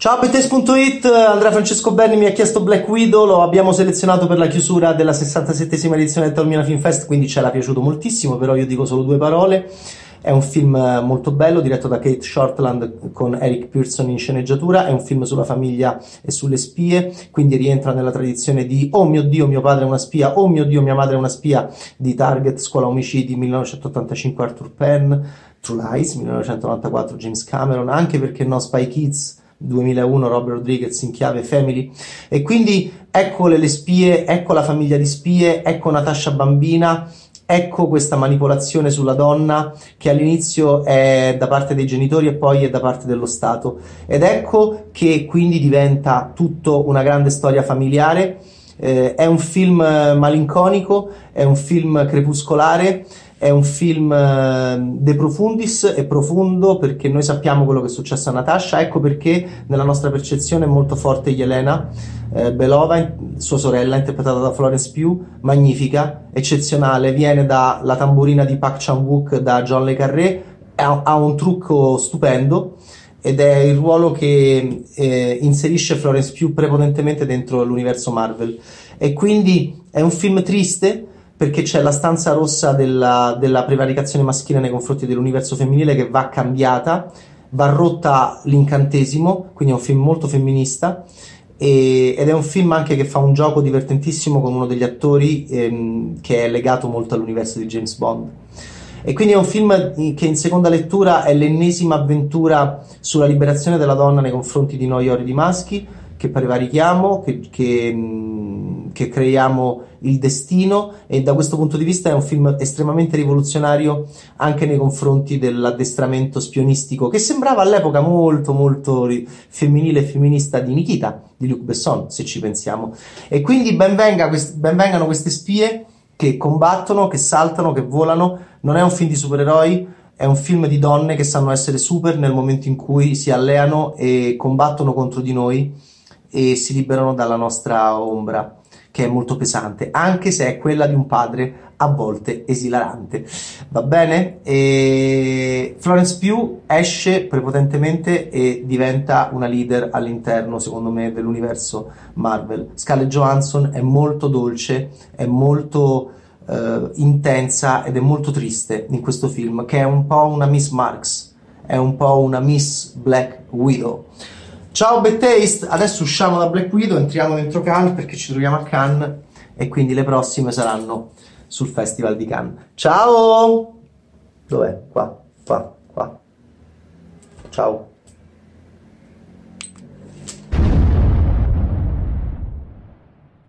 Ciao Bettes.it, Andrea Francesco Berni mi ha chiesto Black Widow, lo abbiamo selezionato per la chiusura della 67esima edizione del Taormina Film Fest, quindi ci era piaciuto moltissimo, però io dico solo due parole. È un film molto bello, diretto da Kate Shortland con Eric Pearson in sceneggiatura. È un film sulla famiglia e sulle spie, quindi rientra nella tradizione di Oh mio Dio, mio padre è una spia, Oh mio Dio, mia madre è una spia di Target, Scuola Omicidi 1985 Arthur Penn, True Lies 1994 James Cameron, anche perché no Spy Kids 2001 Robert Rodriguez in chiave Family. E quindi ecco le, spie, ecco la famiglia di spie, ecco Natascia bambina, ecco questa manipolazione sulla donna che all'inizio è da parte dei genitori e poi è da parte dello Stato. Ed ecco che quindi diventa tutto una grande storia familiare, eh, è un film malinconico, è un film crepuscolare è un film eh, de profundis e profondo perché noi sappiamo quello che è successo a Natasha, ecco perché nella nostra percezione è molto forte Yelena eh, Belova, sua sorella, interpretata da Florence Pugh, magnifica, eccezionale, viene dalla tamburina di Park Chan-wook da John Le Carré, ha, ha un trucco stupendo ed è il ruolo che eh, inserisce Florence Pugh prepotentemente dentro l'universo Marvel. E quindi è un film triste perché c'è la stanza rossa della, della prevaricazione maschile nei confronti dell'universo femminile che va cambiata, va rotta l'incantesimo, quindi è un film molto femminista ed è un film anche che fa un gioco divertentissimo con uno degli attori ehm, che è legato molto all'universo di James Bond. E quindi è un film che in seconda lettura è l'ennesima avventura sulla liberazione della donna nei confronti di noi ori di maschi, che prevarichiamo, che, che, che, creiamo il destino e da questo punto di vista è un film estremamente rivoluzionario anche nei confronti dell'addestramento spionistico che sembrava all'epoca molto molto femminile e femminista di Nikita, di Luc Besson, se ci pensiamo. E quindi benvenga benvengano queste spie che combattono, che saltano, che volano. Non è un film di supereroi, è un film di donne che sanno essere super nel momento in cui si alleano e combattono contro di noi e si liberano dalla nostra ombra che è molto pesante, anche se è quella di un padre a volte esilarante. Va bene? E Florence Pugh esce prepotentemente e diventa una leader all'interno, secondo me, dell'universo Marvel. Scarlett Johansson è molto dolce, è molto uh, intensa ed è molto triste in questo film, che è un po' una Miss Marks, è un po' una Miss Black Widow. Ciao Bad adesso usciamo da Black Widow, entriamo dentro Cannes perché ci troviamo a Cannes e quindi le prossime saranno sul Festival di Cannes. Ciao! Dov'è? Qua, qua, qua. Ciao.